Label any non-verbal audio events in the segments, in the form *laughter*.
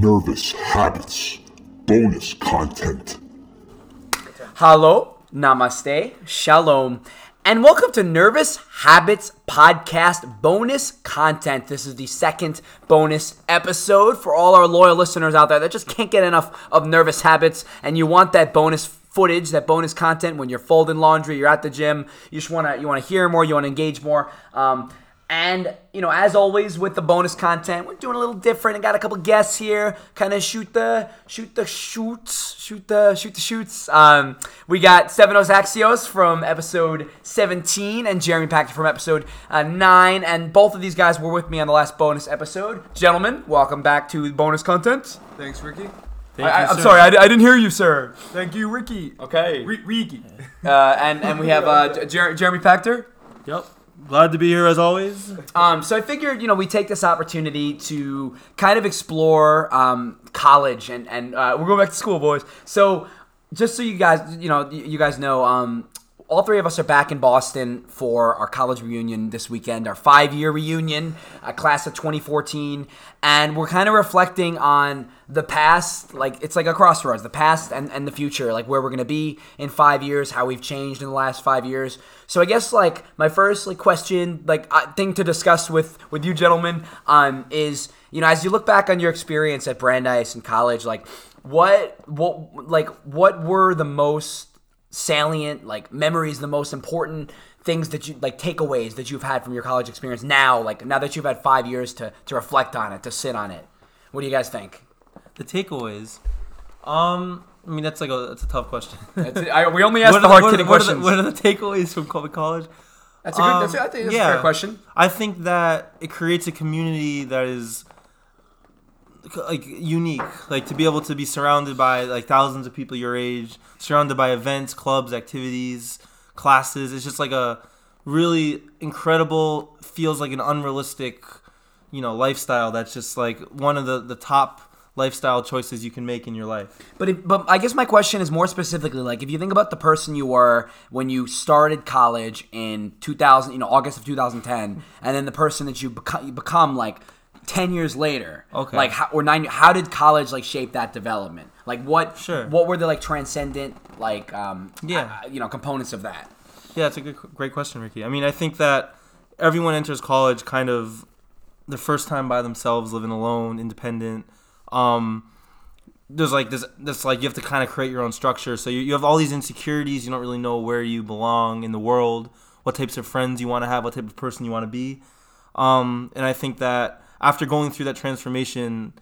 Nervous Habits. Bonus content. Hello, namaste, shalom, and welcome to Nervous Habits Podcast bonus content. This is the second bonus episode for all our loyal listeners out there that just can't get enough of nervous habits and you want that bonus footage, that bonus content when you're folding laundry, you're at the gym, you just want to you want to hear more, you want to engage more. Um, and you know, as always with the bonus content, we're doing a little different. I got a couple guests here, kind of shoot the shoot the shoots, shoot the shoot the shoots. Um, we got Stefanos Axios from episode 17 and Jeremy Packer from episode uh, 9, and both of these guys were with me on the last bonus episode. Gentlemen, welcome back to bonus content. Thanks, Ricky. I, am sorry, I, I didn't hear you, sir. Thank you, Ricky. Okay. R- Ricky. Uh, and and we have uh, Jer- Jeremy Pachter. Yep. Glad to be here as always. Um, so I figured, you know, we take this opportunity to kind of explore um, college, and and uh, we're going back to school, boys. So just so you guys, you know, you guys know, um, all three of us are back in Boston for our college reunion this weekend, our five-year reunion, a class of 2014, and we're kind of reflecting on the past, like it's like a crossroads, the past and, and the future, like where we're gonna be in five years, how we've changed in the last five years. So I guess like my first like question, like uh, thing to discuss with with you gentlemen, um, is you know as you look back on your experience at Brandeis and college, like what what like what were the most salient like memories the most important things that you like takeaways that you've had from your college experience now like now that you've had five years to to reflect on it to sit on it what do you guys think The takeaways. Um, I mean that's like a that's a tough question. That's. I, we only asked the hard hitting what are the- questions what are the takeaways from co- college? that's a good that's, Um, I think that's a fair question I think that it creates a community that is like unique. Like to be able to be surrounded by like thousands of people your age, surrounded by events, clubs, activities, classes. It's just like a really incredible feels like an unrealistic, you know, lifestyle that's just like one of the the top lifestyle choices you can make in your life. But it, but I guess my question is more specifically like if you think about the person you were when you started college in 2000, you know, August of 2010, and then the person that you become, you become like 10 years later. Okay. Like how, or 9 how did college like shape that development? Like what Sure. what were the like transcendent like um Yeah. uh, you know, components of that? Yeah, it's a good, great question, Ricky. I mean, I think that everyone enters college kind of the first time by themselves, living alone, independent. Um, there's like this, this like you have to kind of create your own structure. So you, you have all these insecurities. You don't really know where you belong in the world, what types of friends you want to have, what type of person you want to be. Um, and I think that after going through that transformation,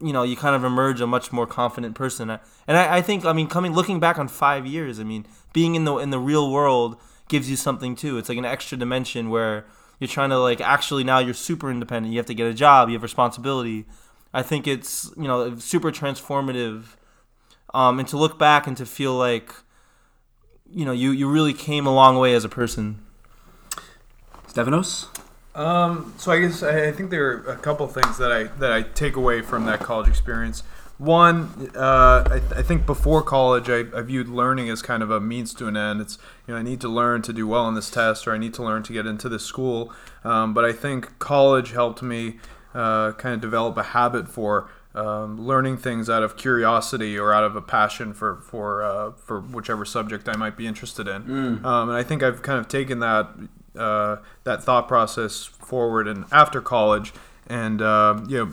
you know, you kind of emerge a much more confident person. And I, I think, I mean, coming looking back on five years, I mean, being in the in the real world gives you something too. It's like an extra dimension where you're trying to like actually now you're super independent. You have to get a job. You have responsibility. I think it's you know super transformative, um, and to look back and to feel like, you know, you you really came a long way as a person. Stefanos? Um, so I guess I, think there are a couple things that I that I take away from that college experience. One, uh, I, I think before college, I, I viewed learning as kind of a means to an end. It's you know I need to learn to do well on this test, or I need to learn to get into this school. Um, but I think college helped me uh, kind of develop a habit for um, learning things out of curiosity or out of a passion for for uh, for whichever subject I might be interested in. Um, and I think I've kind of taken that uh, that thought process forward and after college, and uh, you know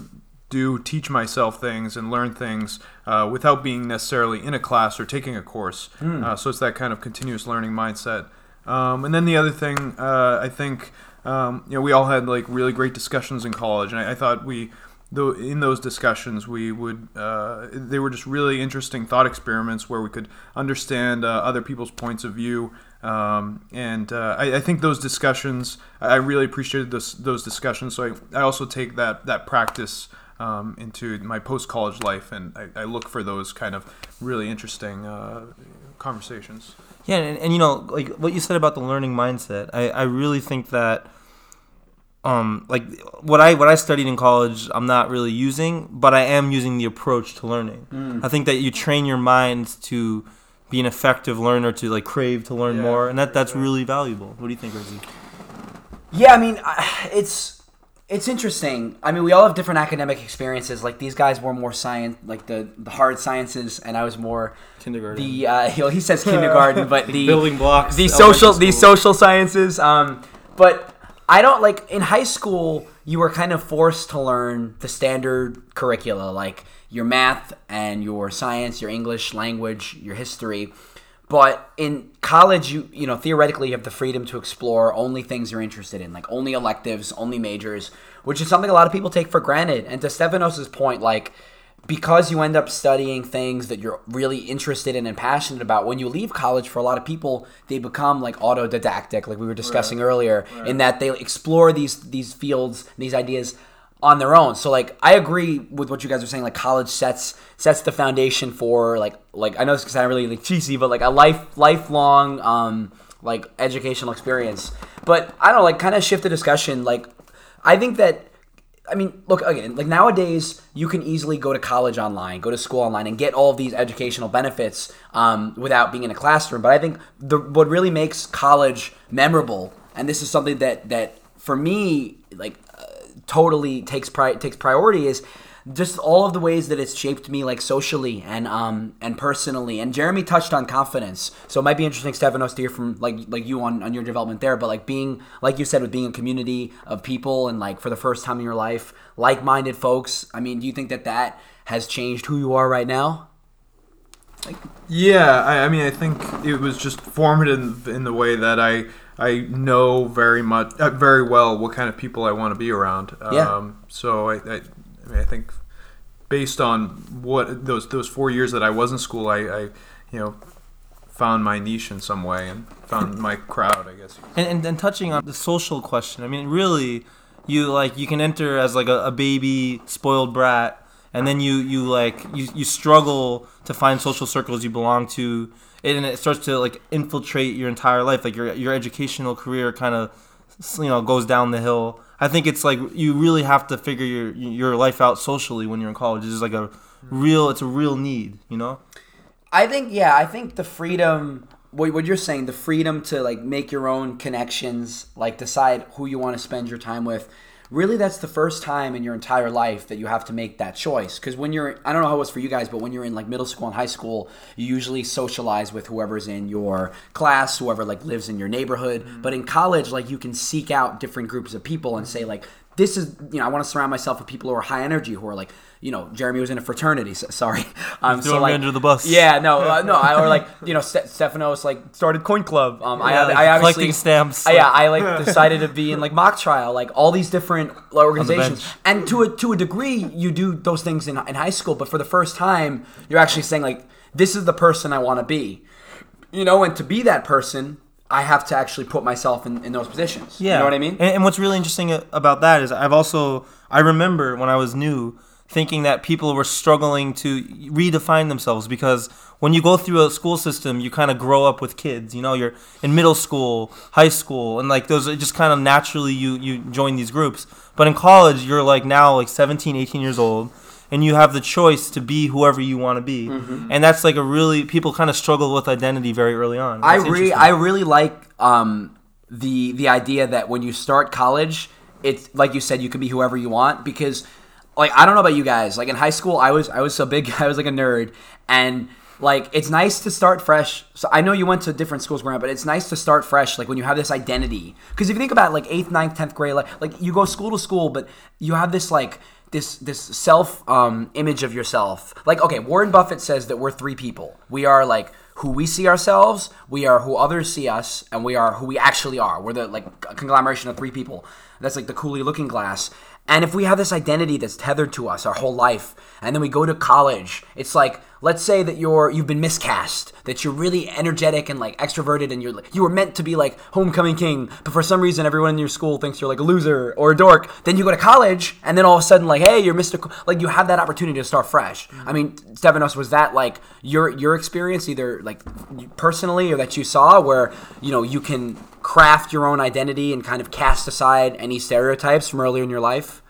do teach myself things and learn things uh, without being necessarily in a class or taking a course. Uh, so it's that kind of continuous learning mindset. Um, and then the other thing, uh, I think, um, you know, we all had like really great discussions in college, and I, I thought we, though, in those discussions, we would, uh, they were just really interesting thought experiments where we could understand uh, other people's points of view. Um, and uh, I, I think those discussions, I I really appreciated this, those discussions. So I, I also take that that practice um, into my post college life, and I, I look for those kind of really interesting uh, conversations. Yeah, and, and you know, like what you said about the learning mindset, I, I really think that um like what I what I studied in college I'm not really using, but I am using the approach to learning. I think that you train your mind to be an effective learner to like crave to learn Yeah, more and that that's yeah. really valuable. What do you think, Rizzy? Yeah, I mean, it's It's interesting. I mean, we all have different academic experiences. Like these guys were more science, like the the hard sciences, and I was more Kindergarten. The uh, *laughs* he he says kindergarten, but the *laughs* Building blocks, the social, the social sciences. Um, but I don't like in high school. You were kind of forced to learn the standard curricula, like your math and your science, your English language, your history. But in college, you you know theoretically you have the freedom to explore only things you're interested in, like only electives, only majors, which is something a lot of people take for granted. And to Stefanos' point, like because you end up studying things that you're really interested in and passionate about, when you leave college, for a lot of people, they become like autodidactic, like we were discussing earlier, in that they explore these these fields, these ideas on their own. So like I agree with what you guys are saying. Like college sets sets the foundation for like like I know this of really like cheesy, but like a life lifelong um like educational experience. But I don't like kind of shift the discussion. Like I think that I mean, look again. Like nowadays, you can easily go to college online, go to school online, and get all of these educational benefits um, without being in a classroom. But I think the what really makes college memorable, and this is something that that for me, like, totally takes pri- takes priority, is just all of the ways that it's shaped me, like socially and um and personally. And Jeremy touched on confidence, so it might be interesting, Stefanos, to hear from like like you on on your development there. But like being like you said, with being a community of people and like for the first time in your life, like minded folks. I mean, do you think that that has changed who you are right now? like Yeah, I, I mean, I think it was just formative in the way that I I know very much, uh, very well what kind of people I want to be around. Yeah. Um, so I, I, I mean, I think based on what those those four years that I was in school, I, I you know found my niche in some way and found my crowd. I guess. and, and and touching on the social question i mean really you like you can enter as like a, a baby spoiled brat and then you you like you, you struggle to find social circles you belong to and it starts to like infiltrate your entire life. Like your your educational career kind of you know goes down the hill. I think it's like you really have to figure your your life out socially when you're in college. It's like a real it's a real need you know? I think yeah, I think the freedom what you're saying, the freedom to like make your own connections, like decide who you want to spend your time with. Really, that's the first time in your entire life that you have to make that choice. Because when you're, I don't know how it was for you guys, but when you're in like middle school and high school, you usually socialize with whoever's in your class, whoever like lives in your neighborhood. Mm-hmm. But in college, like you can seek out different groups of people and say mm-hmm. like, this is, you know, I want to surround myself with people who are high energy, who are like, you know, Jeremy was in a fraternity. *laughs* So, sorry, um, throwing me under the bus. Yeah, no, uh, no, I, or like *laughs* you know, Ste- Stephanos like started Coin Club. Um, I, Yeah, I, like I obviously collecting stamps, Uh, yeah, I like decided to be in like mock trial, like all these different organizations, and to a to a degree, you do those things in in high school, but for the first time, you're actually saying like, this is the person I want to be, you know, and to be that person. I have to actually put myself in, in those positions. Yeah, You know what I mean? And, and what's really interesting uh, about that is I've also I remember when I was new thinking that people were struggling to redefine themselves because when you go through a school system, you kind of grow up with kids. You know, you're in middle school, high school, and like those are just kind of naturally you you join these groups. But in college, you're like now like 17, 18 years old. And you have the choice to be whoever you want to be, Mm-hmm. and that's like a really people kind of struggle with identity very early on. I It's re- I really like um, the the idea that when you start college, it's like you said, you can be whoever you want because, like, I don't know about you guys. Like in high school, I was I was so big, *laughs* I was like a nerd, and like it's nice to start fresh. So I know you went to different schools growing up, but it's nice to start fresh. Like when you have this identity, because if you think about like eighth, ninth, tenth grade, like like you go school to school, but you have this like this this self um, image of yourself. Like okay, Warren Buffett says that we're three people. We are like who we see ourselves, we are who others see us, and we are who we actually are. We're the like conglomeration of three people. That's like the Cooley Looking Glass. And if we have this identity that's tethered to us our whole life, and then we go to college, it's like let's say that you're you've been miscast, that you're really energetic and like extroverted, and you're you were meant to be like homecoming king, but for some reason everyone in your school thinks you're like a loser or a dork. Then you go to college, and then all of a sudden like, hey, you're Mr. Like you have that opportunity to start fresh. I mean, Stefanos, was that like your your experience, either like personally or that you saw, where you know you can craft your own identity and kind of cast aside any stereotypes from earlier in your life?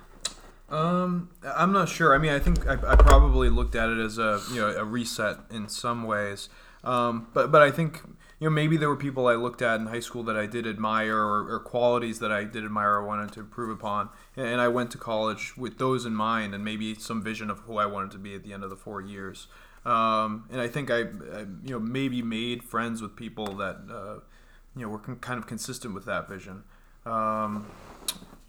Um, I'm not sure. I mean, I think I, I probably looked at it as a you know a reset in some ways. Um, but but I think you know, maybe there were people I looked at in high school that I did admire, or, or qualities that I did admire or wanted to improve upon, and, and I went to college with those in mind, and maybe some vision of who I wanted to be at the end of the four years. Um, and I think I, I, you know, maybe made friends with people that, uh, you know, were con- kind of consistent with that vision. Um,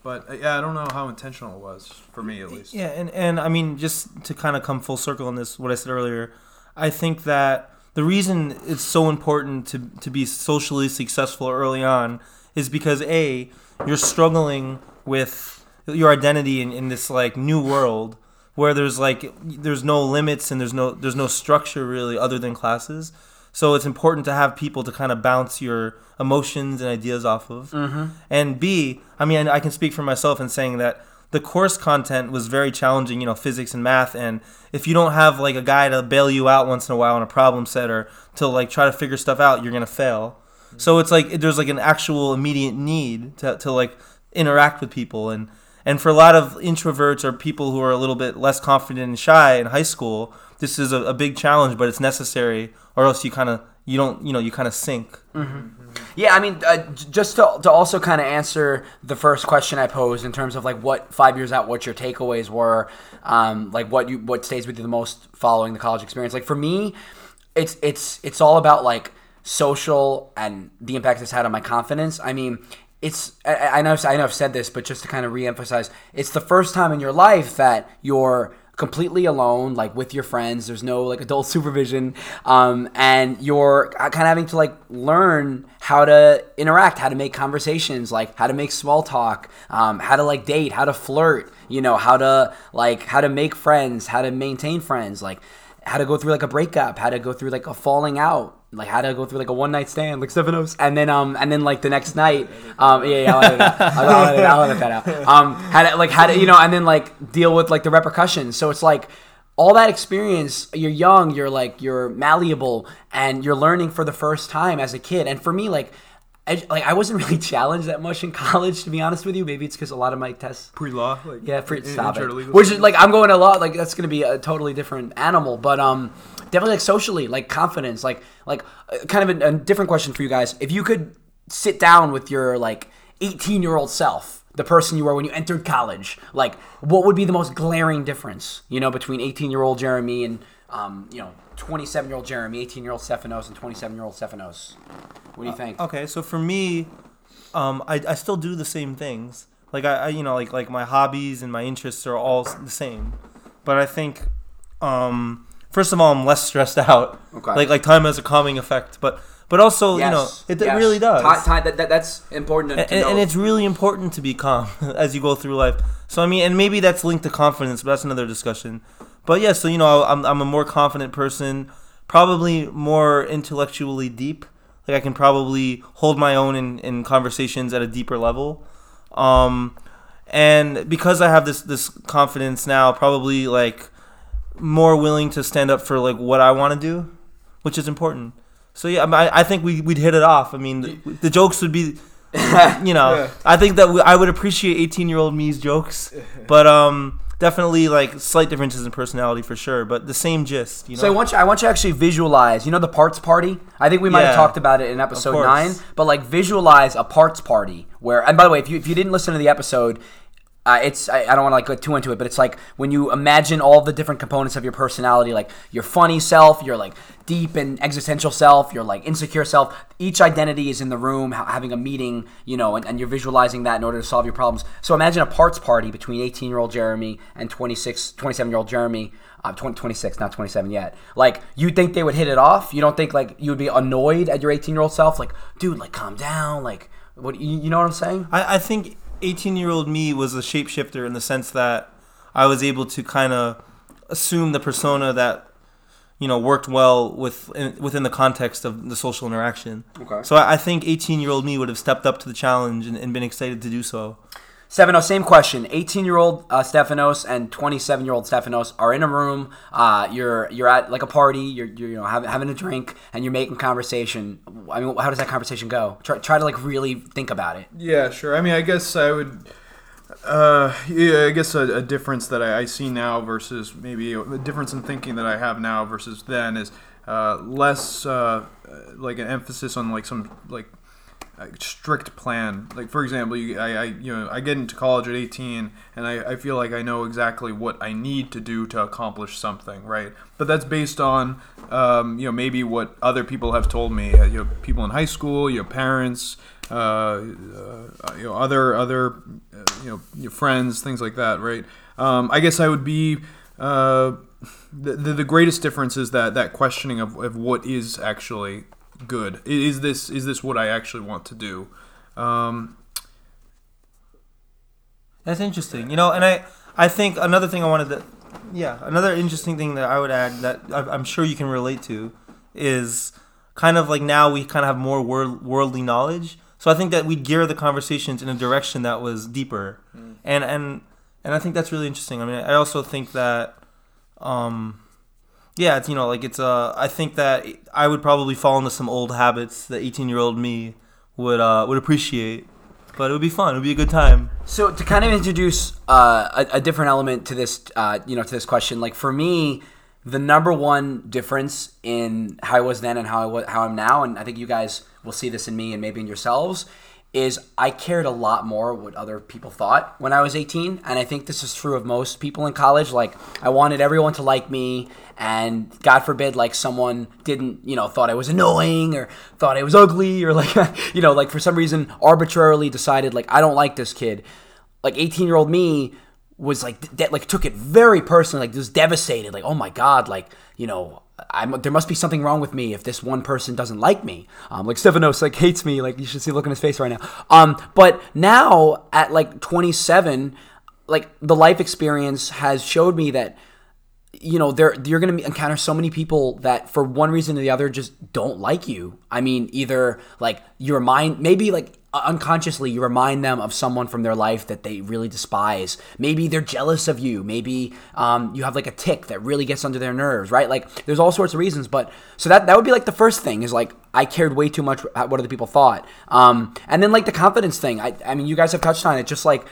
but uh, yeah, I don't know how intentional it was for me, at least. Yeah, and, and I mean, just to kind of come full circle on this, what I said earlier, I think that the reason it's so important to, to be socially successful early on is because A, you're struggling with your identity in, in this like new world where there's like there's no limits and there's no there's no structure really other than classes. So it's important to have people to kind of bounce your emotions and ideas off of. Mm-hmm. And B, I mean, I can speak for myself in saying that the course content was very challenging, you know, physics and math. And if you don't have like a guy to bail you out once in a while on a problem set or to like try to figure stuff out, you're gonna fail. So it's like there's like an actual immediate need to, to like interact with people and and for a lot of introverts or people who are a little bit less confident and shy in high school, this is a, a big challenge, but it's necessary, or else you kind of you don't you know you kind of sink. Yeah, I mean, uh, just to, to also kind of answer the first question I posed in terms of like what five years out, what your takeaways were, um, like what you what stays with you the most following the college experience. Like for me, it's it's it's all about like social and the impact it's had on my confidence. I mean, it's I, I know I know I've said this, but just to kind of reemphasize, it's the first time in your life that you're completely alone, like with your friends. There's no like adult *laughs* supervision, um, and you're kind of having to like learn how to interact, how to make conversations, like how to make small talk, um, how to like date, how to flirt, you know, how to like how to make friends, how to maintain friends, like how to go through like a breakup, how to go through like a falling out, like how to go through like a one night stand, like Stephanos, and then um and then like the next night, um yeah yeah I'll edit, it. I'll, I'll I'll that out. Um how to like how to you know and then like deal with like the repercussions. So it's like all that experience. You're young, you're like you're malleable, and you're learning for the first time as a kid. And for me, like. Like I wasn't *laughs* really challenged that much in college, to be honest with you. Maybe it's because a lot of my tests Pre-law, like yeah, in- stop it. to Which is like I'm going a lot. Like that's gonna be a totally different animal, but um, definitely like socially, like confidence, like like uh, kind of a, a different question for you guys. If you could sit down with your like 18 year old self, the person you were when you entered college, like what would be the most glaring difference, you know, between 18 year old Jeremy and um, you know, 27 year old Jeremy, 18 year old Stephanos, and 27 year old Stephanos? What do you think? Okay, so for me, um, I, I still do the same things. Like I, I, you know, like like my hobbies and my interests are all the same. But I think, um, first of all, I'm less stressed *laughs* out. Okay. Like like time has a calming effect, but but also you know Yes, it, it really does. Ti- ti- that, that, that's important to, and, to and, know. and it's really important to be calm *laughs* as you go through life. So I mean, and maybe that's linked to confidence, but that's another discussion. But yeah, so you know, I'm I'm a more confident person, probably more intellectually deep. Like I can probably hold my own in, in conversations at a deeper level. Um, and because I have this this confidence now, probably like more willing to stand up for like what I want to do, which is important. So yeah, I, I think we we'd hit it off. I mean, the, the jokes would be, *laughs* you know, I think that we, I would appreciate eighteen year old me's jokes, *laughs* but um, definitely like slight differences in personality for sure, but the same gist. You know, So I want you, I want you to actually visualize. You know the parts party. I think we might have talked about it in episode nine. But like visualize a parts party where. And by the way, if you if you didn't listen to the episode. Uh, it's I, I don't want to like go too into it, but it's like when you imagine all the different components of your personality, like your funny self, your like deep and existential self, your like insecure self. Each identity is in the room ha- having a meeting, you know, and, and you're visualizing that in order to solve your problems. So imagine a parts party between 18 year old Jeremy and 26, 27 year old Jeremy. Uh, 20, 26, not 27 yet. Like, you think they would hit it off? You don't think, like, you would be annoyed at your 18 year old self? Like, dude, like, calm down. Like, what, you, you know what I'm saying? I, I think 18 year old me was a shapeshifter in the sense that I was able to kind of assume the persona that you know worked well with in, within the context of the social interaction. Okay. So I, I think 18 year old me would have stepped up to the challenge and, and been excited to do so. Seven oh, same question. 18 year old uh, Stephanos and 27 year old Stephanos are in a room. Uh, you're you're at like a party. You're, you're you know having, having a drink and you're making conversation. I mean, how does that conversation go? Try, try to like really think about it. Yeah, sure. I mean, I guess I would Uh, yeah, I guess a, a difference that I, I see now versus maybe a, difference in thinking that I have now versus then is uh, less uh, like an emphasis on like some like strict plan. Like for example, you, I, I you know I get into college at 18 and I, I feel like I know exactly what I need to do to accomplish something, right? But that's based on um, you know maybe what other people have told me. Uh, you know, people in high school, your parents, uh, uh, you know, other other uh, you know your friends, things like that, right? Um, I guess I would be. Uh, the, the, the greatest difference is that that questioning of, of what is actually good is this is this what I actually want to do um, That's interesting. You know, and I I think another thing I wanted to yeah, another interesting thing that I would add that I'm sure you can relate to is kind of like now we kind of have more world, worldly knowledge. So I think that we gear the conversations in a direction that was deeper. And and and I think that's really interesting. I mean, I also think that um yeah, it's you know, like it's uh I think that I would probably fall into some old habits that 18-year-old me would uh would appreciate. But it would be fun. It would be a good time. So to kind of introduce uh, a, a different element to this, uh, you know, to this question, like for me, the number one difference in how I was then and how I was, how I'm now, and I think you guys will see this in me and maybe in yourselves, is I cared a lot more what other people thought when I was 18, and I think this is true of most people in college. Like I wanted everyone to like me, and God forbid, like someone didn't, you know, thought I was annoying or thought I was ugly or like, *laughs* you know, like for some reason arbitrarily decided like I don't like this kid. Like 18 year old me was like de- like took it very personally, like was devastated, like oh my god, like you know. I'm, there must be something wrong with me if this one person doesn't like me. Um, like Stefanos like hates me. Like you should see the look in his face right now. Um, but now at like 27, like the life experience has showed me that you know there you're going to encounter so many people that for one reason or the other just don't like you i mean either like your mind, maybe like unconsciously you remind them of someone from their life that they really despise. Maybe they're jealous of you. Maybe um, you have like a tick that really gets under their nerves right? Like there's all sorts of reasons but so that that would be like the first thing is like i cared way too much what other people thought. Um, and then like the confidence thing. I, I mean you guys have touched on it. Just like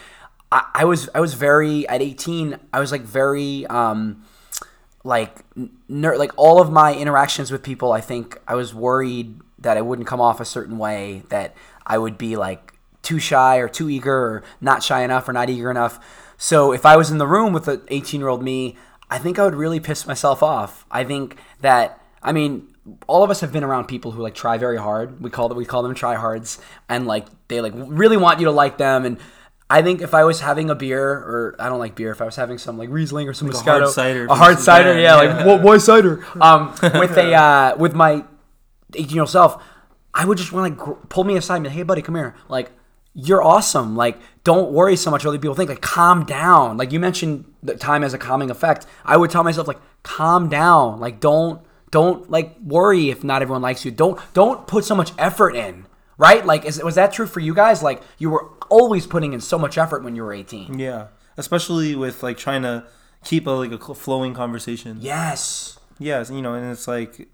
I, I was i was very at 18 i was like very um, like ner- like all of my interactions with people i think i was worried that i wouldn't come off a certain way that i would be like too shy or too eager or not shy enough or not eager enough so if i was in the room with an 18 year old me i think i would really piss myself off i think that i mean all of us have been around people who like try very hard we call them we call them tryhards and like they like really want you to like them and I think if I was having a beer, or I don't like beer, if I was having some like Riesling or some Like a Moscato, hard cider a hard cider, yeah, yeah. like what, why cider? *laughs* Um, with a uh, with my year old self, I would just want to like, gr- pull me aside and be like, hey buddy, come here, like you're awesome, like don't worry so much what other people think, like calm down. Like you mentioned, the time has a calming effect. I would tell myself like calm down, like don't don't like worry if not everyone likes you. Don't don't put so much effort in. Right? Like, is, was that true for you guys? Like, you were always putting in so much effort when you were 18. Yeah, especially with like trying to keep a like a flowing conversation. Yes. Yes, you know, and it's like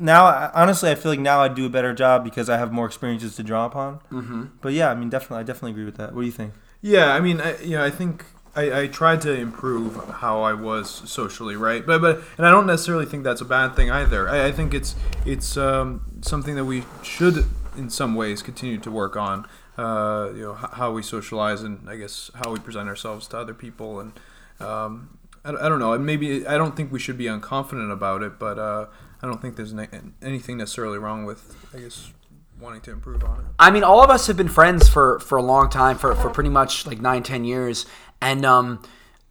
now. Honestly, I feel like now I do a better job because I have more experiences to draw upon. Mm-hmm. But yeah, I mean, definitely, I definitely agree with that. What do you think? Yeah, I mean, I, you know, I think I, I tried to improve how I was socially, right? But but and I don't necessarily think that's a bad thing either. I, I think it's it's um, something that we should, in some ways, continue to work on. Uh, you know, h- how we socialize and I guess how we present ourselves to other people and. Um, I, I don't know. Maybe I don't think we should be unconfident about it, but uh, I don't think there's ne- anything necessarily wrong with, I guess, wanting to improve on it. I mean, all of us have been friends for for a long time, for for pretty much like nine, ten years, and um,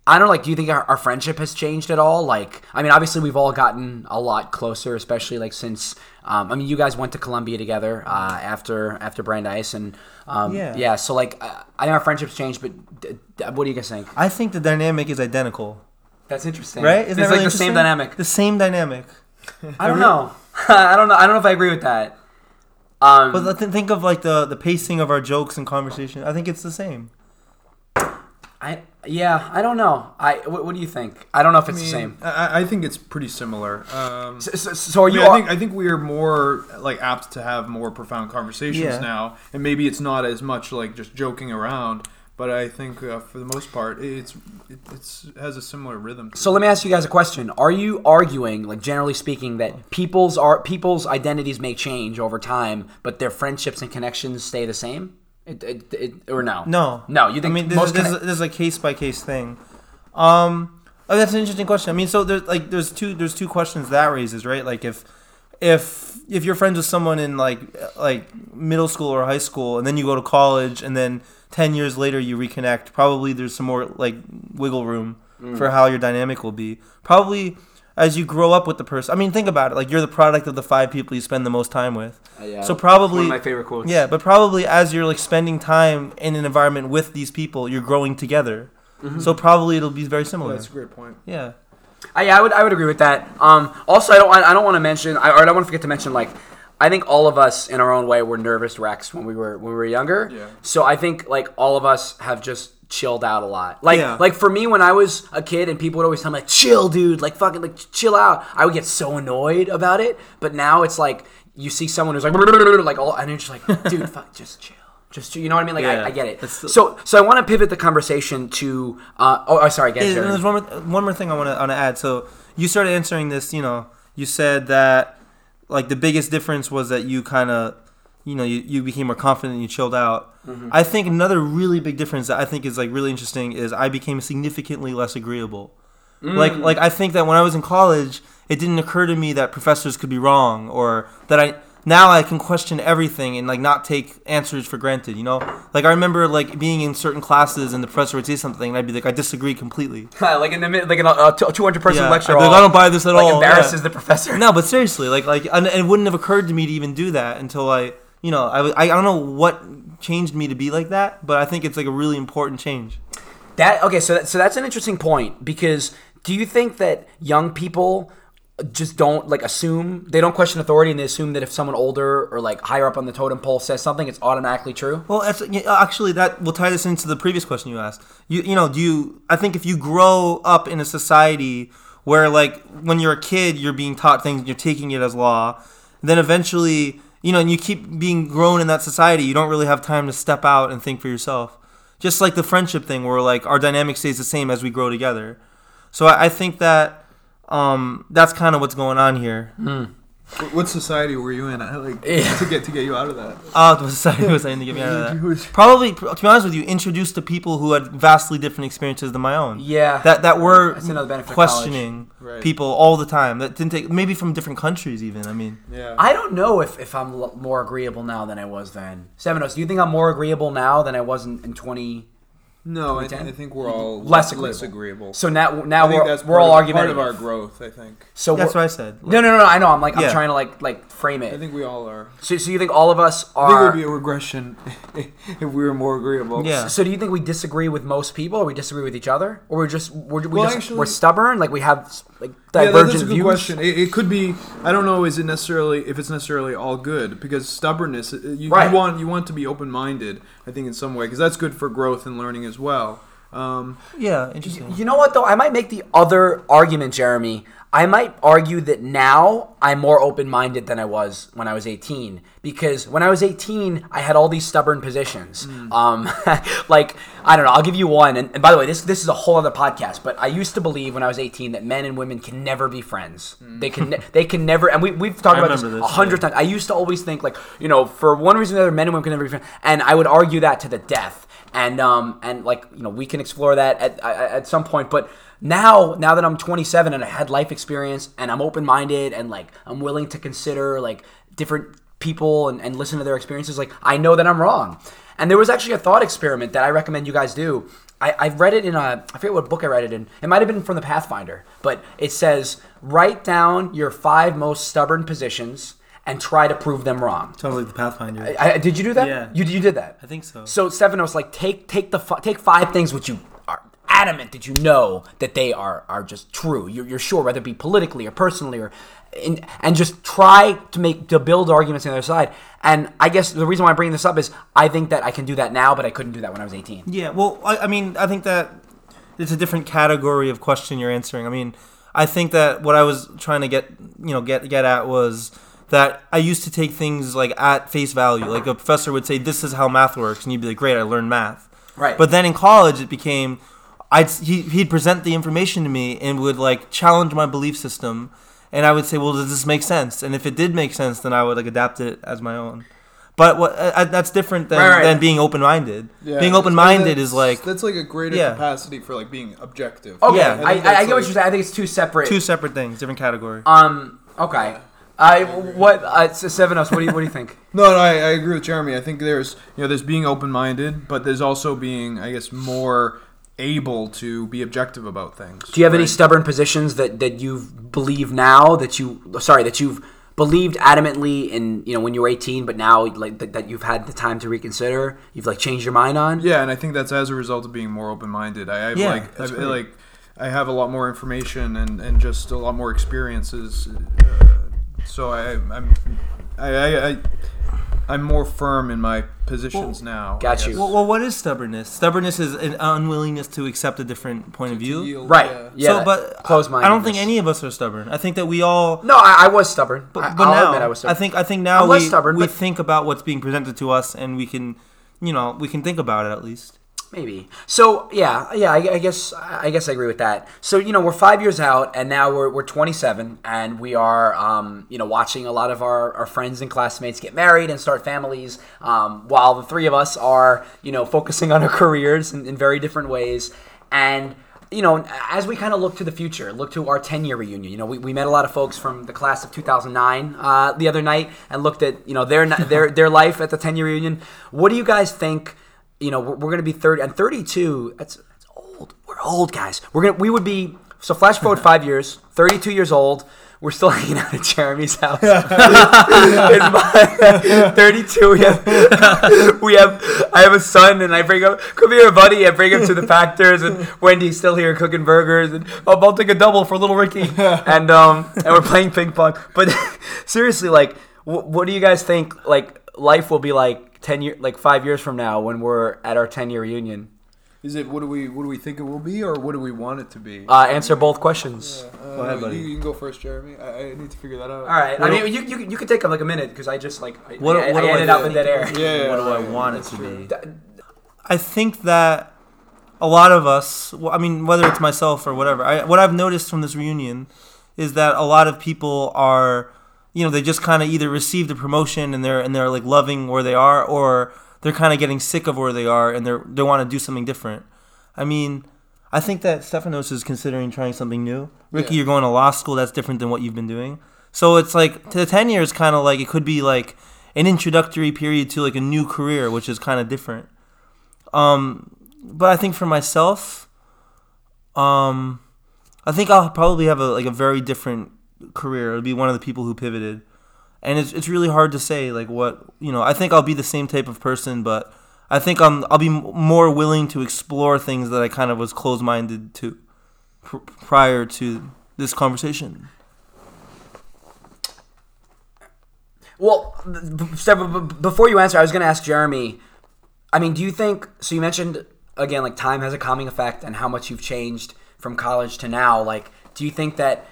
I don't know, like. Do you think our, our friendship has changed at all? Like, I mean, obviously we've all gotten a lot closer, especially like since. Um, I mean, you guys went to Columbia together uh, after after Brandeis, and um, Yeah. yeah. So like, uh, I think our friendships changed, but d- d- what do you guys think? I think the dynamic is identical, That's interesting, right? It's Isn't that like really the same dynamic. The same dynamic. I don't know. *laughs* I don't know. I don't know if I agree with that. Um, But let- think of like the the pacing of our jokes and conversation. I think it's the same. I yeah, I don't know. I what, what do you think? I don't know if it's I the same. I, I think it's pretty similar. Um, So, so, so are I, you? mean, I think I think we are more like apt to have more profound conversations Yeah. now, and maybe it's not as much like just joking around, but I think uh, for the most part, it's it it's, has a similar rhythm. To So let me ask you guys a question: Are you arguing, like generally speaking, that people's are people's identities may change over time, but their friendships and connections stay the same? It, it, it, or no? No, no. You think I mean, this, most this, conne- is, this is a case by case thing. Um, oh, that's an interesting question. I mean, so there's like there's two there's two questions that raises, right? Like if if if you're friends with someone in like like middle school or high school, and then you go to college, and then ten years later you reconnect, probably there's some more like wiggle room for how your dynamic will be. Probably as you grow up with the person. I mean, think about it. Like you're the product of the five people you spend the most time with. Uh, yeah, so probably one of my favorite quotes. yeah, but probably as you're like spending time in an environment with these people, you're growing together. Mm-hmm. So probably it'll be very similar. That's a great point. yeah. I, yeah, I would I would agree with that. Um, also, I don't I, I don't want to mention I, or I don't want to forget to mention like I think all of us in our own way were nervous wrecks when we were when we were younger. Yeah. So I think like all of us have just chilled out a lot. Like Yeah. like for me when I was a kid and people would always tell me like chill dude, like fucking like chill out. I would get so annoyed about it. But now it's like you see someone who's like *laughs* like all and you're just like dude fuck just chill. Just you know what I mean? Like Yeah. I, I get it. So so I want to pivot the conversation to uh, oh, oh sorry, again, there's one more, one more thing I want to want to add. So you started answering this. You know, you said that like the biggest difference was that you kind of, you know, you, you became more confident and you chilled out. Mm-hmm. I think another really big difference that I think is like really interesting is I became significantly less agreeable. Mm. Like like I think that when I was in college, it didn't occur to me that professors could be wrong or that I now I can question everything and like not take answers for granted, you know? Like I remember like being in certain classes and the professor would say something and I'd be like I disagree completely. *laughs* like in the mid, like in a, a 200 person Yeah, lecture. Like, I don't buy this at like all. embarrasses Yeah. the professor. No, but seriously, like like and it wouldn't have occurred to me to even do that until I, you know, I, I I don't know what changed me to be like that, but I think it's like a really important change. That okay, so that, so that's an interesting point because do you think that young people just don't like assume they don't question authority and they assume that if someone older or like higher up on the totem pole says something, it's automatically true? Well, actually, that will tie this into the previous question you asked. You, you know, do you? I think if you grow up in a society where, like, when you're a kid, you're being taught things, and you're taking it as law, then eventually, you know, and you keep being grown in that society, you don't really have time to step out and think for yourself. Just like the friendship thing, where like our dynamic stays the same as we grow together. So I, I think that um, that's kind of what's going on here. What- What society were you in? I, Like Yeah. to get to get you out of that. Oh, was I was saying to get me out of that. *laughs* *laughs* Probably, to be honest with you, introduced to people who had vastly different experiences than my own. Yeah. That that were That's another benefit of college. questioning Right. people all the time. That didn't take maybe from different countries even. I mean, Yeah. I don't know if, if I'm l- more agreeable now than I was then. Stefanos, do you think I'm more agreeable now than I was in, in 20? No, I, 2010? I think we're all Less less agreeable. agreeable. So now now I think we're, that's we're all arguing of- Part of our growth, I think. so that's what I said. No, no, no, no. I know. I'm like I'm trying to like like frame it. I think we all are. So, so you think all of us are? I think it would be a regression *laughs* if we were more agreeable. Yeah. So do you think we disagree with most people, or we disagree with each other, or we're just we're, we Well, just actually- we're stubborn, like we have like Yeah, that- divergent that's a good views? question. It, it could be. I don't know. Is it necessarily if it's necessarily all good? Because stubbornness, uh, you, Right. you want you want to be open minded. I think in some way because that's good for growth and learning as well. Um, yeah, interesting. You know what though? I might make the other argument, Jeremy. I might argue that now I'm more open-minded than I was when I was 18 because when I was 18 I had all these stubborn positions. Um, *laughs* like I don't know. I'll give you one. And, and by the way, this this is a whole other podcast. But I used to believe when I was 18 that men and women can never be friends. They can ne- they can never. And we we've talked I about this a hundred times. I used to always think like you know for one reason or another men and women can never be friends, and I would argue that to the death. And um and like you know we can explore that at at, some point, but now now that I'm 27 and I had life experience and I'm open minded and like I'm willing to consider like different people and, and listen to their experiences, like I know that I'm wrong. And there was actually a thought experiment that I recommend you guys do. I, I read it in a I forget what book I read it in. It might have been from the Pathfinder, but it says write down your five most stubborn positions and try to prove them wrong. Sounds like the Pathfinder. I, I- did you do that? Yeah. You you did that. I think so. So Stephanos, like take take the take five things which you are adamant that you know that they are are just true. You're, you're sure whether it be politically or personally or in, and just try to make to build arguments on the other side. And I guess the reason why I'm bringing this up is I think that I can do that now, but I couldn't do that when I was 18. Yeah, well, I, I mean, I think that it's a different category of question you're answering. I mean, I think that what I was trying to get, you know, get get at was that I used to take things like at face value. Like a professor would say, "This is how math works," and you'd be like, "Great, I learned math." Right. But then in college, it became, I'd he, he'd present the information to me and would like challenge my belief system, and I would say, well, does this make sense? And if it did make sense, then I would like adapt it as my own. But what uh, that's different than, Right, right. than being open minded. Yeah, being open minded is like that's like a greater Yeah. capacity for like being objective. Okay, Yeah. I, think I, I that's, get what you're saying. I think it's two separate. two separate things, different category. um. Okay. I what uh, seven us. What do you what do you think? *laughs* No, no, I, I agree with Jeremy. I think there's you know there's being open minded, but there's also being I guess more able to be objective about things. Do you have any stubborn positions that that you believe now that you sorry that you've believed adamantly in you know when you were 18, but now like that, that you've had the time to reconsider? You've like changed your mind on? Yeah, and I think that's as a result of being more open minded. I, I Yeah, like I, that's great. like I have a lot more information and, and just a lot more experiences. Uh, so I I'm I, I, I I'm more firm in my positions now. I got you. Well, well, what is stubbornness? Stubbornness is an unwillingness to accept a different point of view. Yield, Right. yeah. Yeah. so, but close minded. I don't think any of us are stubborn. I think that we all. No, I, I was stubborn. But, I, but I'll now, admit I was I stubborn. think I think now I'm we stubborn, we but- think about what's being presented to us, and we can, you know, we can think about it at least. Maybe. So yeah, yeah. I, I guess I guess I agree with that. So you know, we're five years out, and now we're, we're 27, and we are um, you know watching a lot of our, our friends and classmates get married and start families, um, while the three of us are you know focusing on our *laughs* careers in, in very different ways, and. You know, as we kind of look to the future, look to our 10 year reunion. You know, we, we met a lot of folks from the class of 2009 uh, the other night and looked at, you know, their their their life at the 10 year reunion. What do you guys think you know, we're, we're going to be 30 and 32. That's that's old. We're old guys. We're gonna we would be so flash forward five *laughs* years, 32 years old. We're still *laughs* hanging out at Jeremy's house. *laughs* My- 32. We have, we have. I have a son, and I bring him. Come here, buddy. I bring him to the Factors, and Wendy's still here cooking burgers, and I'll, I'll take a double for little Ricky, and um, and we're playing ping pong. But seriously, like, wh- what do you guys think? Like, life will be like 10 year, like five years from now when we're at our 10 year reunion. Is it what do we what do we think it will be or what do we want it to be? Uh, answer both questions. Uh, Go ahead, buddy. You, you can go first, Jeremy. I, I need to figure that out. All right. I mean, you, you, you could take like a minute because I just like I, What- I, what I do I ended up in dead air. Yeah, yeah, what do I want it to true. be? I think that a lot of us, well, I mean, whether it's myself or whatever, I, what I've noticed from this reunion is that a lot of people are, you know, they just kind of either received a promotion and they're and they're like loving where they are, or they're kind of getting sick of where they are and they're they want to do something different. I mean, I think that Stefanos is considering trying something new. Ricky, Yeah. you're going to law school. That's different than what you've been doing. So it's like the ten years, kind of like it could be like an introductory period to like a new career, which is kind of different. Um, but I think for myself, um, I think I'll probably have a like a very different career. It'll be one of the people who pivoted, and it's it's really hard to say like what you know. I think I'll be the same type of person, but I think I'm I'll be more willing to explore things that I kind of was closed minded to pr- prior to this conversation. Well, before you answer, I was going to ask Jeremy. I mean, do you think? So you mentioned again, like time has a calming effect, and how much you've changed from college to now. Like, do you think that?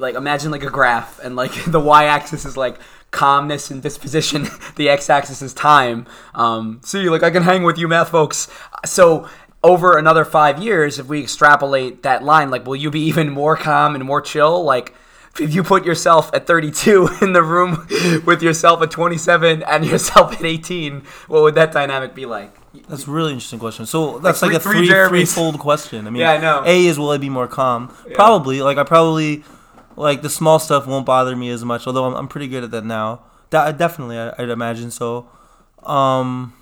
Like, imagine like a graph, and like *laughs* the y-axis is like calmness and disposition. *laughs* The x-axis is time. Um, see, like I can hang with you, math folks. So over another five years, if we extrapolate that line, like, will you be even more calm and more chill? Like if you put yourself at 32 *laughs* in the room with yourself at 27 and yourself at 18, what would that dynamic be like? That's a really interesting question. So that's like, three- a three three threefold question. I mean, Yeah, I know. A is will I be more calm? Probably. Like I probably like the small stuff won't bother me as much. Although I'm, I'm pretty good at that now. Da- definitely, I, I'd imagine so. Um,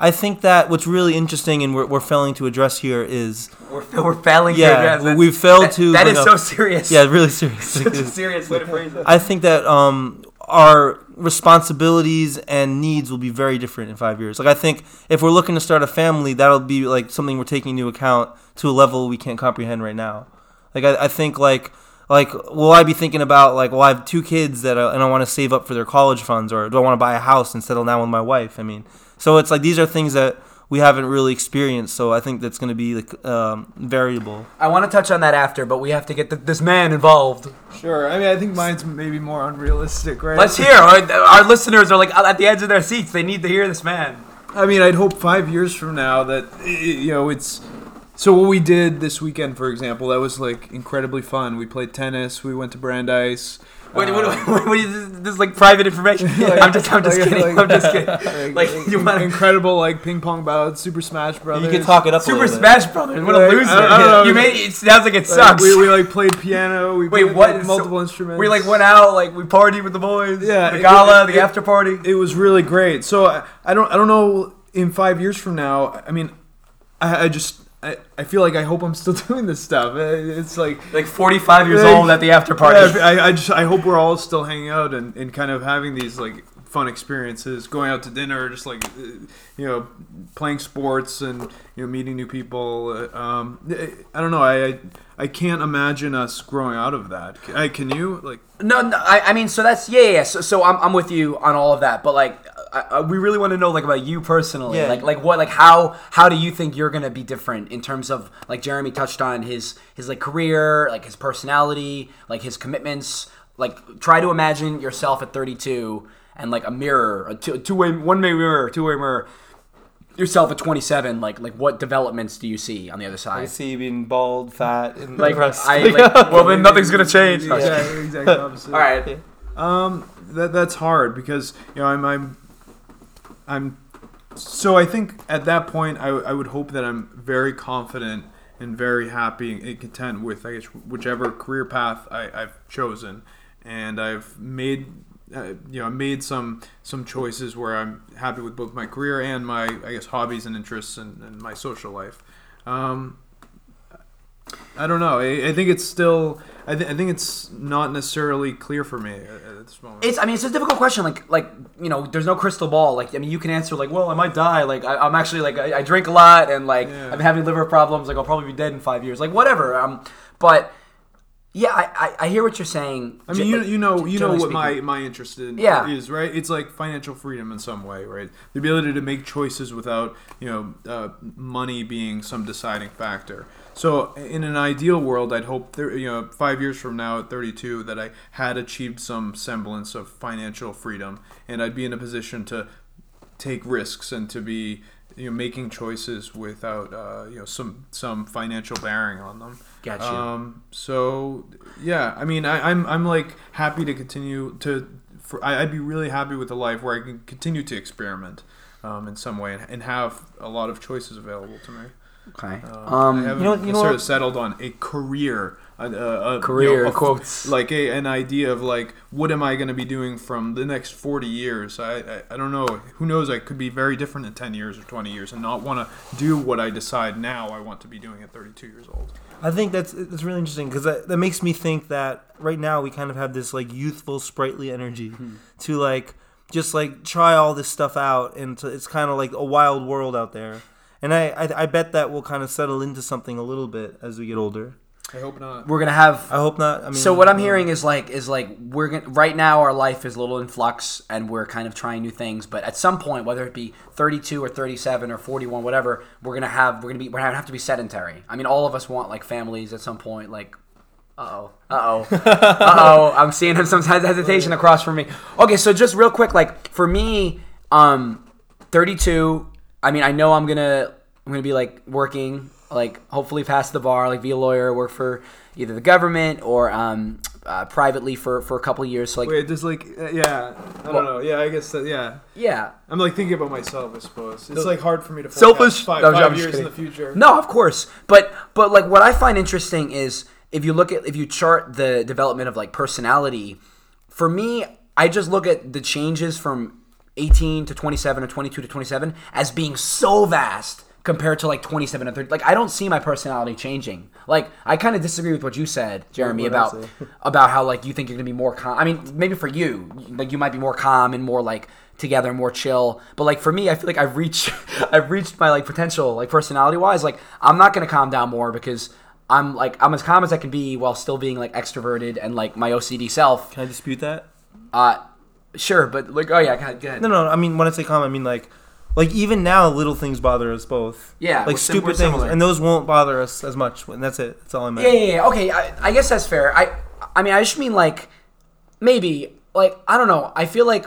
I think that what's really interesting and we're, we're failing to address here is We're, we're failing. to Yeah, address that. we've failed That- to That up- so serious. yeah, really serious. *laughs* such a serious way to *laughs* phrase it. I think that um, our responsibilities and needs will be very different in five years. Like I think if we're looking to start a family, that'll be like something we're taking into account to a level we can't comprehend right now. Like I, I think like like will I be thinking about like well I have two kids that I, and I want to save up for their college funds or do I want to buy a house and settle down with my wife? I mean, so it's like these are things that we haven't really experienced. So I think that's going to be like um, variable. I want to touch on that after, but we have to get th this man involved. Sure. I mean, I think mine's maybe more unrealistic, right? Let's hear. Our, our listeners are like at the edge of their seats. They need to hear this man. I mean, I'd hope five years from now that you know it's. So what we did this weekend, for example, that was like incredibly fun. We played tennis. We went to Brandeis. Wait, uh, what, what, what is this, this is like private information? *laughs* I'm just, I'm just *laughs* like- kidding. like- I'm just kidding. *laughs* Like, you want to incredible like ping pong bout, Super Smash Brothers. You can talk it up. a Super little bit. Smash Brothers? What a loser! I don't- I don't know. You made it sounds like it Like, sucks. we, we like played piano. We Wait, played what? like, So multiple instruments. we like went out, like we partied with the boys. Yeah, the it- gala, it- the after party. it was really great. So I, I don't I don't know in five years from now. I mean, I, I just I, I feel like I hope I'm still *laughs* doing this stuff. It's like Like 45 years Like, old at the after party. yeah, I, I just I hope we're all still hanging out and, and kind of having these like fun experiences, going out to dinner, just like uh, you know, playing sports and you know meeting new people. Uh, Um, I don't know. I, I I can't imagine us growing out of that. Can, I, can you like? No, no I, I mean, so that's yeah, yeah. yeah. So, so I'm, I'm with you on all of that, but like, I, I, we really want to know like about you personally, Yeah. like, like what, like how, how do you think you're gonna be different in terms of like Jeremy touched on his, his like career, like his personality, like his commitments. Like, try to imagine yourself at 32 and like a mirror, a two, two way, one way mirror, two way mirror. Yourself at 27, like, like what developments do you see on the other side I see you being bald, fat, and Like, depressed. I, like, *laughs* well, then nothing's gonna change. No, Yeah, exactly. *laughs* opposite. All right. Um, that that's hard because you know I'm I'm I'm so I think at that point I, I would hope that I'm very confident and very happy and content with I guess whichever career path I, I've chosen and I've made uh, you know I made some some choices where I'm happy with both my career and my I guess hobbies and interests and, and my social life. Um, I don't know. I, I think it's still. I, th- I think it's not necessarily clear for me at, at this moment. It's. I mean, it's a difficult question. Like, like you know, there's no crystal ball. Like, I mean, you can answer like, well, I might die. Like, I, I'm actually like, I, I drink a lot, and like, Yeah. I'm having liver problems. Like, I'll probably be dead in five years. Like, whatever. Um, but yeah, I, I, I hear what you're saying. I mean, you, Ge- you know, you know what my, my interest in Yeah. is, right? It's like financial freedom in some way, right? The ability to make choices without, you know, uh, money being some deciding factor. So, in an ideal world, I'd hope, you know, five years from now at 32, that I had achieved some semblance of financial freedom, and I'd be in a position to take risks and to be, you know, making choices without, uh, you know, some some financial bearing on them. Gotcha. Um, so yeah, I mean, I, I'm I'm like happy to continue to. For, I, I'd be really happy with a life where I can continue to experiment um, in some way and, and have a lot of choices available to me. Okay. Um, Um, I haven't you know- you know necessarily what? settled on a career, a, a, a Career, you know, a- quotes. like a, an idea of like what am I going to be doing from the next forty years? I, I I don't know. Who knows? I could be very different in ten years or twenty years and not want to do what I decide now I want to be doing at thirty two years old. I think that's that's really interesting because that, that makes me think that right now we kind of have this like youthful, sprightly energy Hmm. to like just like try all this stuff out, and to, it's kind of like a wild world out there. And I, I I bet that will kind of settle into something a little bit as we get older. I hope not. we're gonna have. I hope not. I mean, so what I'm uh, hearing is like is like we're gonna right now our life is a little in flux and we're kind of trying new things. But at some point, whether it be 32 or 37 or 41, whatever, we're gonna have we're gonna be we're gonna have to be sedentary. I mean, all of us want like families at some point. Like, uh oh, uh oh, *laughs* uh oh. I'm seeing him *laughs* some hesitation across from me. Okay, so just real quick, like for me, um, 32. I mean, I know I'm gonna I'm gonna be like working, like hopefully pass the bar, like be a lawyer, work for either the government or um, uh, privately for for a couple of years. So like, Wait, just like uh, yeah, I don't Well- know. Yeah, I guess that yeah. yeah, I'm like thinking about myself. I suppose it's like hard for me to Selfish? five, No, five years in the future. No, of course. But but like what I find interesting is if you look at if you chart the development of like personality, for me, I just look at the changes from 18 to 27 or 22 to 27 as being so vast compared to like 27 and 30. Like I don't see my personality changing. Like I kind of disagree with what you said, Jeremy, What'd about *laughs* about how like you think you're gonna be more calm. I mean, maybe for you, like you might be more calm and more like together, and more chill. But like for me, I feel like I've reached *laughs* I've reached my like potential, like personality wise. Like I'm not gonna calm down more because I'm like I'm as calm as I can be while still being like extroverted and like my OCD self. Can I dispute that? Uh, sure, but like oh yeah, go ahead. Go. No, no. I mean, when I say calm, I mean like, like even now, little things bother us both. Yeah, like sim- stupid things, similar. and those won't bother us as much. And that's it. That's all I meant. Yeah, yeah, yeah. Okay, I, I guess that's fair. I, I mean, I just mean like, maybe, like, I don't know. I feel like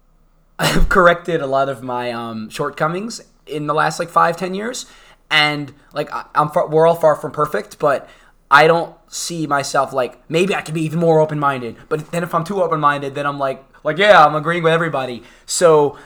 *laughs* I've corrected a lot of my um, shortcomings in the last like five, ten years, and like I, I'm far, we're all far from perfect, but I don't see myself like maybe I could be even more open minded. But then if I'm too open minded, then I'm like like yeah, I'm agreeing with everybody. So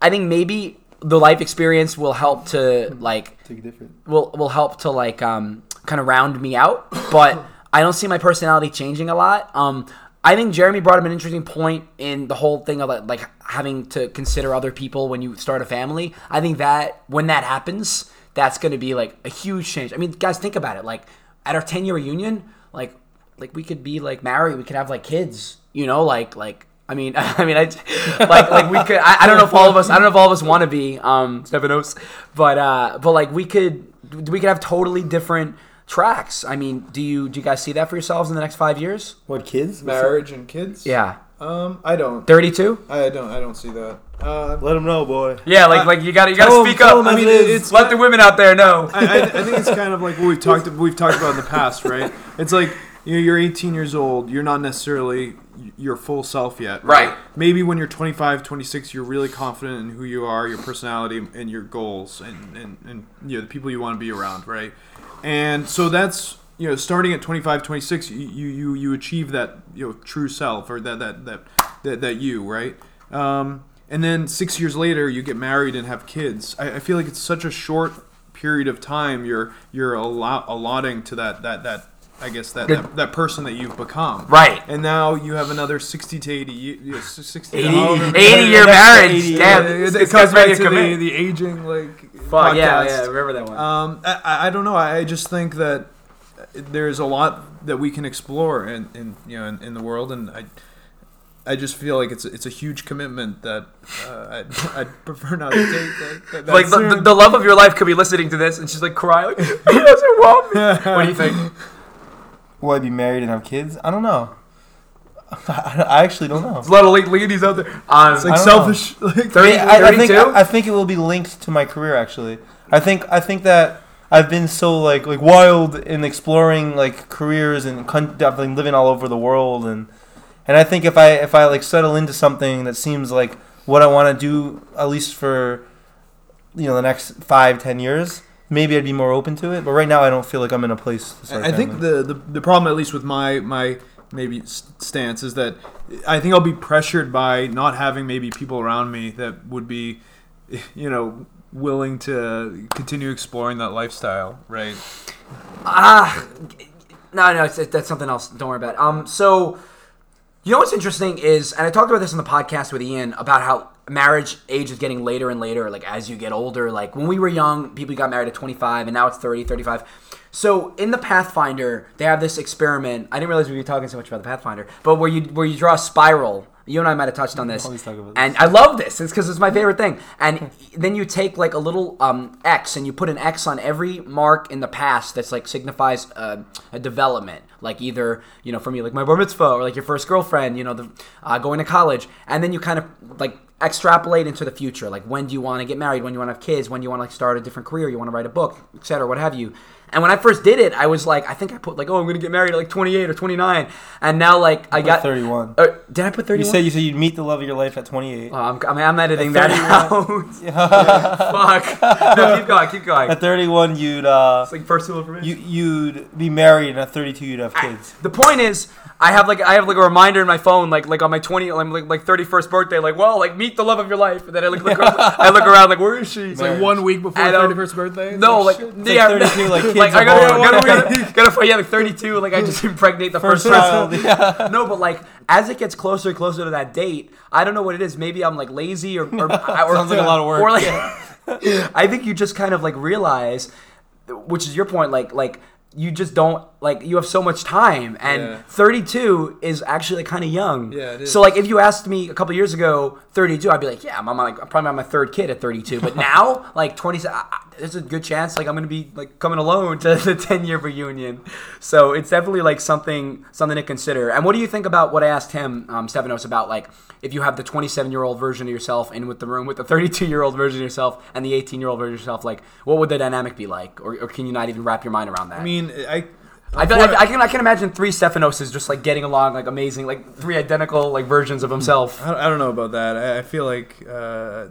I think maybe the life experience will help to like Take it different. will will help to like um kind of round me out, but *coughs* I don't see my personality changing a lot. Um, I think Jeremy brought up an interesting point in the whole thing of like having to consider other people when you start a family. I think that when that happens, that's going to be like a huge change. I mean, guys, think about it. Like at our ten year reunion, like like we could be like married, we could have like kids. You know, like like. I mean, *laughs* I mean, I like like we could. I, I don't know if all of us. I don't know if all of us want to be um Stefanos, but uh, but like we could we could have totally different tracks. I mean, do you do you guys see that for yourselves in the next five years? What kids? Marriage and kids. Yeah, Um, I don't. thirty two. I don't. I don't see that. Uh, Let them know, boy. Yeah, like like you got to you got Tell to 'em- speak up. I mean, it is. let the women out there know. I, I, I think it's kind of like what we've talked we've talked about in the past, right? *laughs* It's like you know, you're 18 years old. You're not necessarily your full self yet, Right. Maybe when you're 25, 26, you're really confident in who you are, your personality, and your goals, and and, and you know the people you want to be around, right? And so that's you know starting at 25, 26, you you you achieve that you know true self or that that that that, that you, right? Um, and then six years later, you get married and have kids. I, I feel like it's such a short period of time you're you're allot, allotting to that that that I guess that, that that person that you've become. Right. And now you have another 60 to 80 ye- you know, 60 80, however- 80 year marriage. 80, Damn, yeah, this it, it comes back to the, the aging like Fuck yeah, yeah. Remember that one. Um, I- I, I don't know. I just think that there's a lot that we can explore in, in you know in, in the world, and I I just feel like it's it's a huge commitment that uh, I'd, I'd prefer not to take. That, that, that like the, the, the love of your life could be listening to this and she's like crying. Like, he doesn't want me. What do you think? *laughs* Will I be married and have kids? I don't know. *laughs* I actually don't know. There's a lot of la- ladies out there. Um, it's like I don't know. selfish. *laughs* Like, 30 I, I think 32? I think it will be linked to my career. Actually, I think I think that I've been so like like wild in exploring like careers and con- I've been living all over the world and and I think if I if I like settle into something that seems like what I want to do at least for you know the next five ten years, maybe I'd be more open to it. But right now, I don't feel like I'm in a place. To start I think the, the the problem, at least with my my maybe stance, is that I think I'll be pressured by not having maybe people around me that would be, *laughs* you know, willing to continue exploring that lifestyle, right? Ah, no, no, it's, that's something else. Don't worry about it. Um, so you know what's interesting is, and I talked about this on the podcast with Ian about how marriage age is getting later and later. Like as you get older, like when we were young, people got married at 25, and now it's 30, 35. So in the Pathfinder, they have this experiment. I didn't realize we were talking so much about the Pathfinder, but where you where you draw a spiral. You and I might have touched on this. Always talk about and I love this. It's because it's my favorite thing. And *laughs* then you take like a little um, X and you put an X on every mark in the past that's like signifies uh, a development, like either you know for me like my bar mitzvah or like your first girlfriend, you know, the uh, going to college, and then you kind of like extrapolate into the future, like when do you want to get married, when you want to have kids, when you want to like start a different career, you want to write a book, etc., what have you. And when I first did it, I was like, I think I put like, oh, I'm gonna get married at like 28 or 29, and now like I got 31. Uh, did I put 31? You said you said you'd meet the love of your life at 28. Oh, I'm, I mean, I'm editing that out. *laughs* *laughs* Fuck. No, keep going. Keep going. At 31, you'd uh, It's like personal information. you you'd be married, and at 32, you'd have kids. the point is, I have like I have like a reminder in my phone, like like on my 20, like like, like 31st birthday, like well, like meet the love of your life, and then I like look, *laughs* I look around, like where is she? It's like one week before I 31st birthday. It's No, like, shit. yeah, 32, like, kids like I are gotta, born. gotta, gotta, *laughs* gotta, find- yeah, like 32, like I just impregnate the first, First child. Yeah. *laughs* No, but like as it gets closer and closer to that date, I don't know what it is. Maybe I'm like lazy or, or, or Sounds like a lot of work. Or like, I think you just kind of like realize, which is your point, like like you just don't like you have so much time, and Yeah. 32 is actually kind of young. Yeah, it is. So like if you asked me a couple years ago, 32, I'd be like, yeah, I'm like, I'm probably on my third kid at 32. But *laughs* now, like 20, I- I- there's a good chance like I'm gonna be like coming alone to *laughs* the 10 year reunion. So it's definitely like something something to consider. And what do you think about what I asked him, um, Stefanos, about like if you have the 27 year old version of yourself in with the room with the 32 year old version of yourself and the 18 year old version of yourself, like what would the dynamic be like? Or, or can you not even wrap your mind around that? I mean, I I, feel, I, I can I can imagine three Stefanoses just like getting along like amazing, like three identical like versions of himself. I, I don't know about that. I, I feel like uh,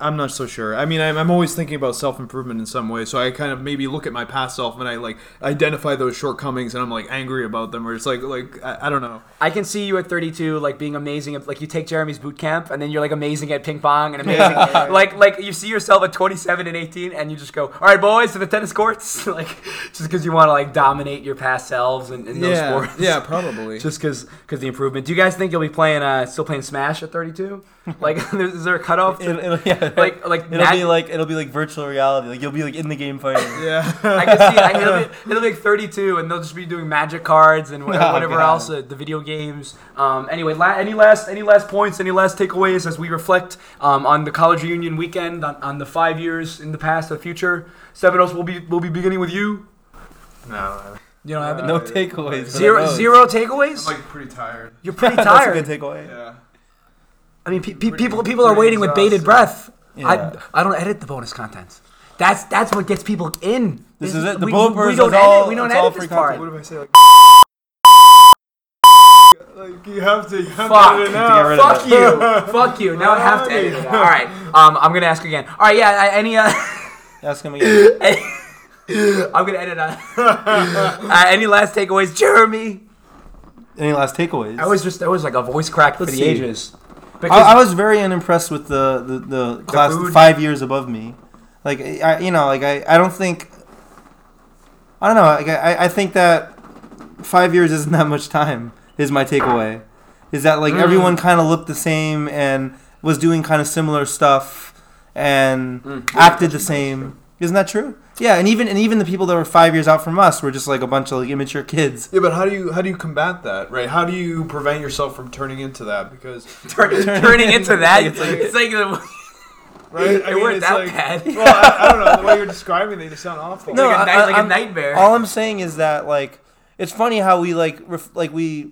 I'm not so sure. I mean, I'm, I'm always thinking about self improvement in some way, so I kind of maybe look at my past self and I like identify those shortcomings and I'm like angry about them, or it's like like I, I don't know. I can see you at 32 like being amazing at like you take Jeremy's boot camp and then you're like amazing at ping pong and amazing *laughs* like like you see yourself at 27 and 18 and you just go all right boys to the tennis courts *laughs* like just because you want to like dominate your past selves in, in those yeah, sports yeah, probably. *laughs* just because because the improvement. Do you guys think you'll be playing uh still playing Smash at 32? Like is there a cutoff? To, It'll, it'll, yeah, *laughs* Like- like it'll Nat- be like it'll be like virtual reality. Like you'll be like in the game fighting. yeah. I can see it. I- It'll be, *laughs* it'll be like 32, and they'll just be doing magic cards and whatever, Oh, whatever else, uh, the video games. Um, anyway, la- any last any last points, any last takeaways as we reflect um, on the college reunion weekend, on, on the five years in the past, the future. Stefanos will be will be beginning with you. no, You don't have any? No takeaways. but Zero I know. zero takeaways. I'm like pretty tired. You're pretty *laughs* That's a tired. good takeaway. Yeah. I mean, pe- pe- people people are pretty waiting with bated breath. Yeah. I I don't edit the bonus content. That's that's what gets people in. This is it. The we, bloopers, We don't that's edit. all- we don't that's all edit free this part. What if I say like? *laughs* Like you have to, you have Fuck. to edit it To get rid out. of Fuck you. *laughs* Fuck you. Now I have to edit it. All right. Um, I'm gonna ask again. All right. Yeah. I- Any. Uh, Ask him *laughs* again. I'm gonna edit. Uh, uh, any last takeaways, Jeremy? Any last takeaways? I was just. I was like a voice crack for Let's the see. ages. I, I was very unimpressed with the the, the class food? five years above me. Like I, you know, like I, I don't think. I don't know. Like I, I think that five years isn't that much time. Is my takeaway, is that like Mm. everyone kind of looked the same and was doing kind of similar stuff and Mm. acted the same. Isn't that true? Yeah, and even and even the people that were five years out from us were just like a bunch of like immature kids. Yeah, but how do you how do you combat that, right? How do you prevent yourself from turning into that? Because *laughs* turn, turning into *laughs* that. It's like, It's like- *laughs* like, the- right, They weren't that bad. Well, I, I don't know the way you're describing, they just sound awful. No, like, a, I- like a I'm- nightmare. All I'm saying is that like it's funny how we like ref- like we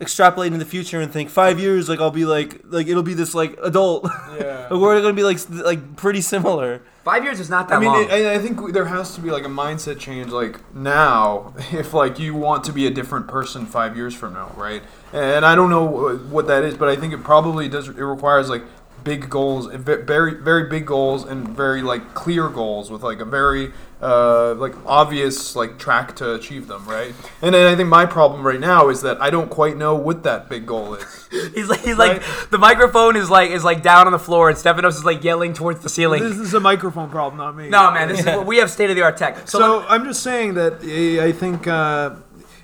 extrapolate in the future and think five years like I'll be like like it'll be this like adult. Yeah. Like, We're gonna be like s- like pretty similar. Five years is not that I mean, long. I, I think there has to be like a mindset change, like now, *laughs* if like you want to be a different person five years from now, right? And I don't know what that is, but I think it probably does. It requires like big goals, very very big goals, and very like clear goals with like a very uh, like obvious like track to achieve them, right? And then I think my problem right now is that I don't quite know what that big goal is. *laughs* he's like, he's like, the microphone is like is like down on the floor, and Stefanos is like yelling towards the ceiling. this is a microphone problem, not me. no, man, this is *laughs* we have state of the art tech. So, So, I'm just saying that eh, I think uh,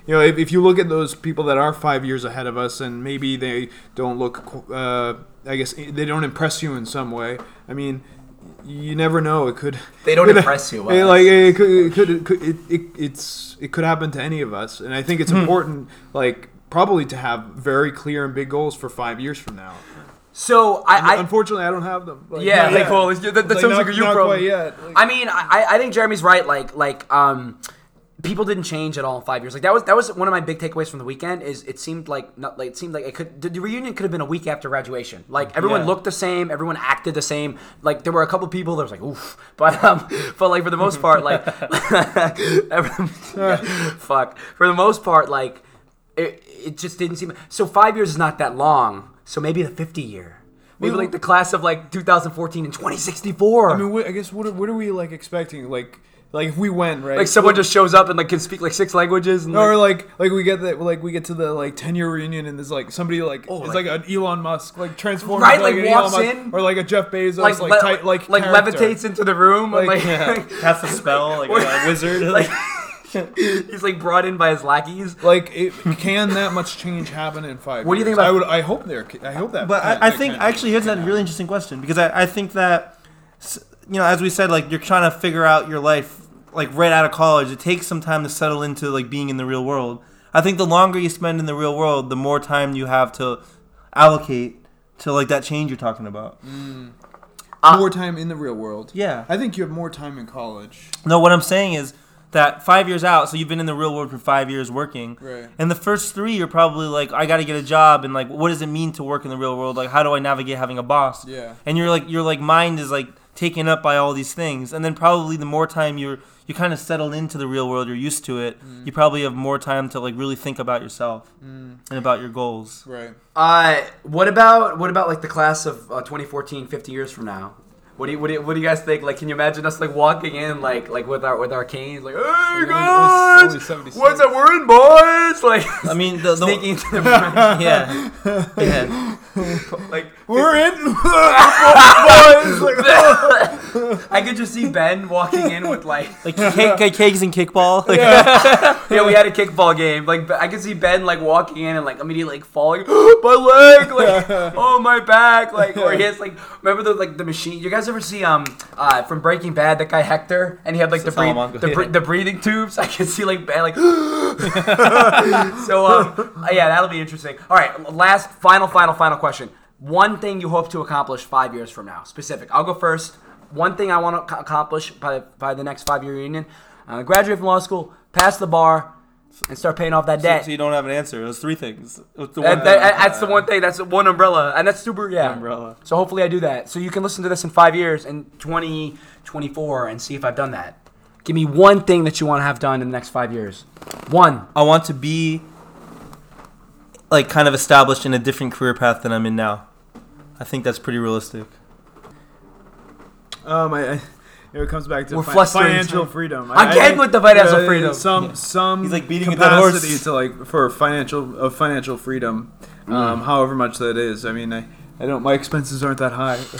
you know if, if you look at those people that are five years ahead of us and maybe they don't look, uh, I guess they don't impress you in some way. I mean, you never know. It could. *laughs* They don't could- *laughs* impress you, wow. like it could, it could, it, could it, it, it's it could happen to any of us, and I think it's important, like probably to have very clear and big goals for five years from now. so I, I Unfortunately, I don't have them. Like, Yeah, not like, well, it's- that- that sounds not- like a you not problem. quite yet. Like- I mean, I, I think Jeremy's right. Like, like, um, people didn't change at all in five years. Like that was that was one of my big takeaways from the weekend. Is it seemed like not like it seemed like it could the, the reunion could have been a week after graduation. Like everyone Yeah. looked the same, everyone acted the same. Like there were a couple people that was like oof, *laughs* but um, but like for the most part, like *laughs* everyone- *laughs* fuck for the most part, like it it just didn't seem so. Five years is not that long. So maybe the fifty year. Maybe like the class of like 2014 and 2064. I mean, what, I guess what are, what are we like expecting? Like, like if we went right, like someone just shows up and like can speak like six languages and or like, like like we get that like we get to the like ten year reunion and there's like somebody like Oh, it's like- like, an Elon Musk like transforms Right, into, like, walks Musk, in, or like a Jeff Bezos like like le- type, like like levitates into the room and Like, like, yeah. *laughs* Cast a spell like a wizard. *laughs* like *laughs* he's like brought in by his lackeys. Like, it, can that much change happen in five? What do you think about- I would. I hope there. I hope that. But that- I, I think actually here's a really interesting question because I, I think that s- you know as we said like you're trying to figure out your life like right out of college it takes some time to settle into like being in the real world. I think the longer you spend in the real world, the more time you have to allocate to like that change you're talking about. Uh, more time in the real world. Yeah. I think you have more time in college. No, what I'm saying is that five years out, so you've been in the real world for five years working. Right. And the first three, you're probably like, I got to get a job, and like, what does it mean to work in the real world? Like, how do I navigate having a boss? Yeah. And you're like, your like mind is like taken up by all these things, and then probably the more time you're you kind of settle into the real world. You're used to it. Mm. You probably have more time to like really think about yourself and about your goals. Right. Uh, what about what about like the class of uh, 2014, 50 years from now? What do you what do you, what do you guys think? Like, can you imagine us like walking in like like with our with our canes, like, hey only- guys, only what's up? We're in, boys. *laughs* Like, I mean, the, the sneaking into the *laughs* yeah, yeah. *laughs* like We're in. *laughs* I could just see Ben walking in with like *laughs* Like cake, cake, cakes and kickball. *laughs* Like, yeah, we had a kickball game. Like I could see Ben like walking in and like immediately like falling, *gasps* my leg, like oh my back, like or he has like remember the like the machine. You guys ever see um uh from Breaking Bad that guy Hector and he had like the Salamanca, the, bre- yeah. the breathing tubes. I can see like Ben like *gasps* so um yeah that'll be interesting. All right, last final final final question. One thing you hope to accomplish five years from now, specific. I'll go first. One thing I want to accomplish by by the next five year reunion, uh, graduate from law school, pass the bar, and start paying off that debt. so you don't have an answer. Those three things. What's the one that- thing? that's the one thing. That's one umbrella, and that's super. Yeah, umbrella. So hopefully I do that. So you can listen to this in five years, in 2024, and see if I've done that. Give me one thing that you want to have done in the next five years. One. I want to be like kind of established in a different career path than I'm in now. I think that's pretty realistic. Um, I, I, it comes back to We're fi- flustering financial some- freedom. I, Again with the financial freedom. Some some He's like beating a dead horse. capacity to like for financial of financial freedom, um, however much that is. I mean, I, I don't. My expenses aren't that high. *laughs*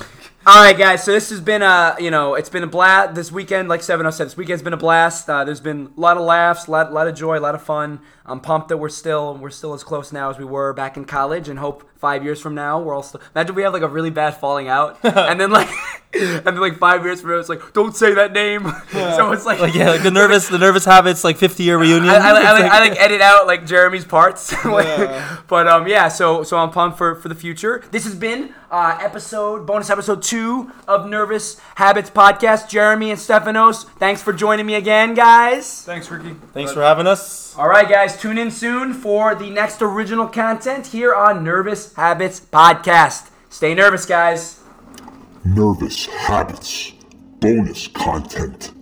All right, guys. So this has been a, you know, it's been a blast this weekend. Like Seven said, this weekend's been a blast. Uh, there's been a lot of laughs, a lot, lot of joy, a lot of fun. I'm pumped that we're still, we're still as close now as we were back in college, and hope five years from now we're all still. Imagine we have like a really bad falling out, *laughs* and then like, *laughs* and then like five years from now it's like, don't say that name. *laughs* so it's like, Like yeah, like the nervous, the nervous habits, like 50 year reunion. I, I, I, It's like, like- I like edit out like Jeremy's parts, Like, but um yeah. So so I'm pumped for for the future. This has been uh, episode bonus episode two of Nervous Habits podcast. Jeremy and Stefanos, thanks for joining me again, guys. Thanks, Ricky. Thanks for having us. All right, guys, tune in soon for the next original content here on Nervous Habits podcast. Stay nervous, guys. Nervous habits. Bonus content.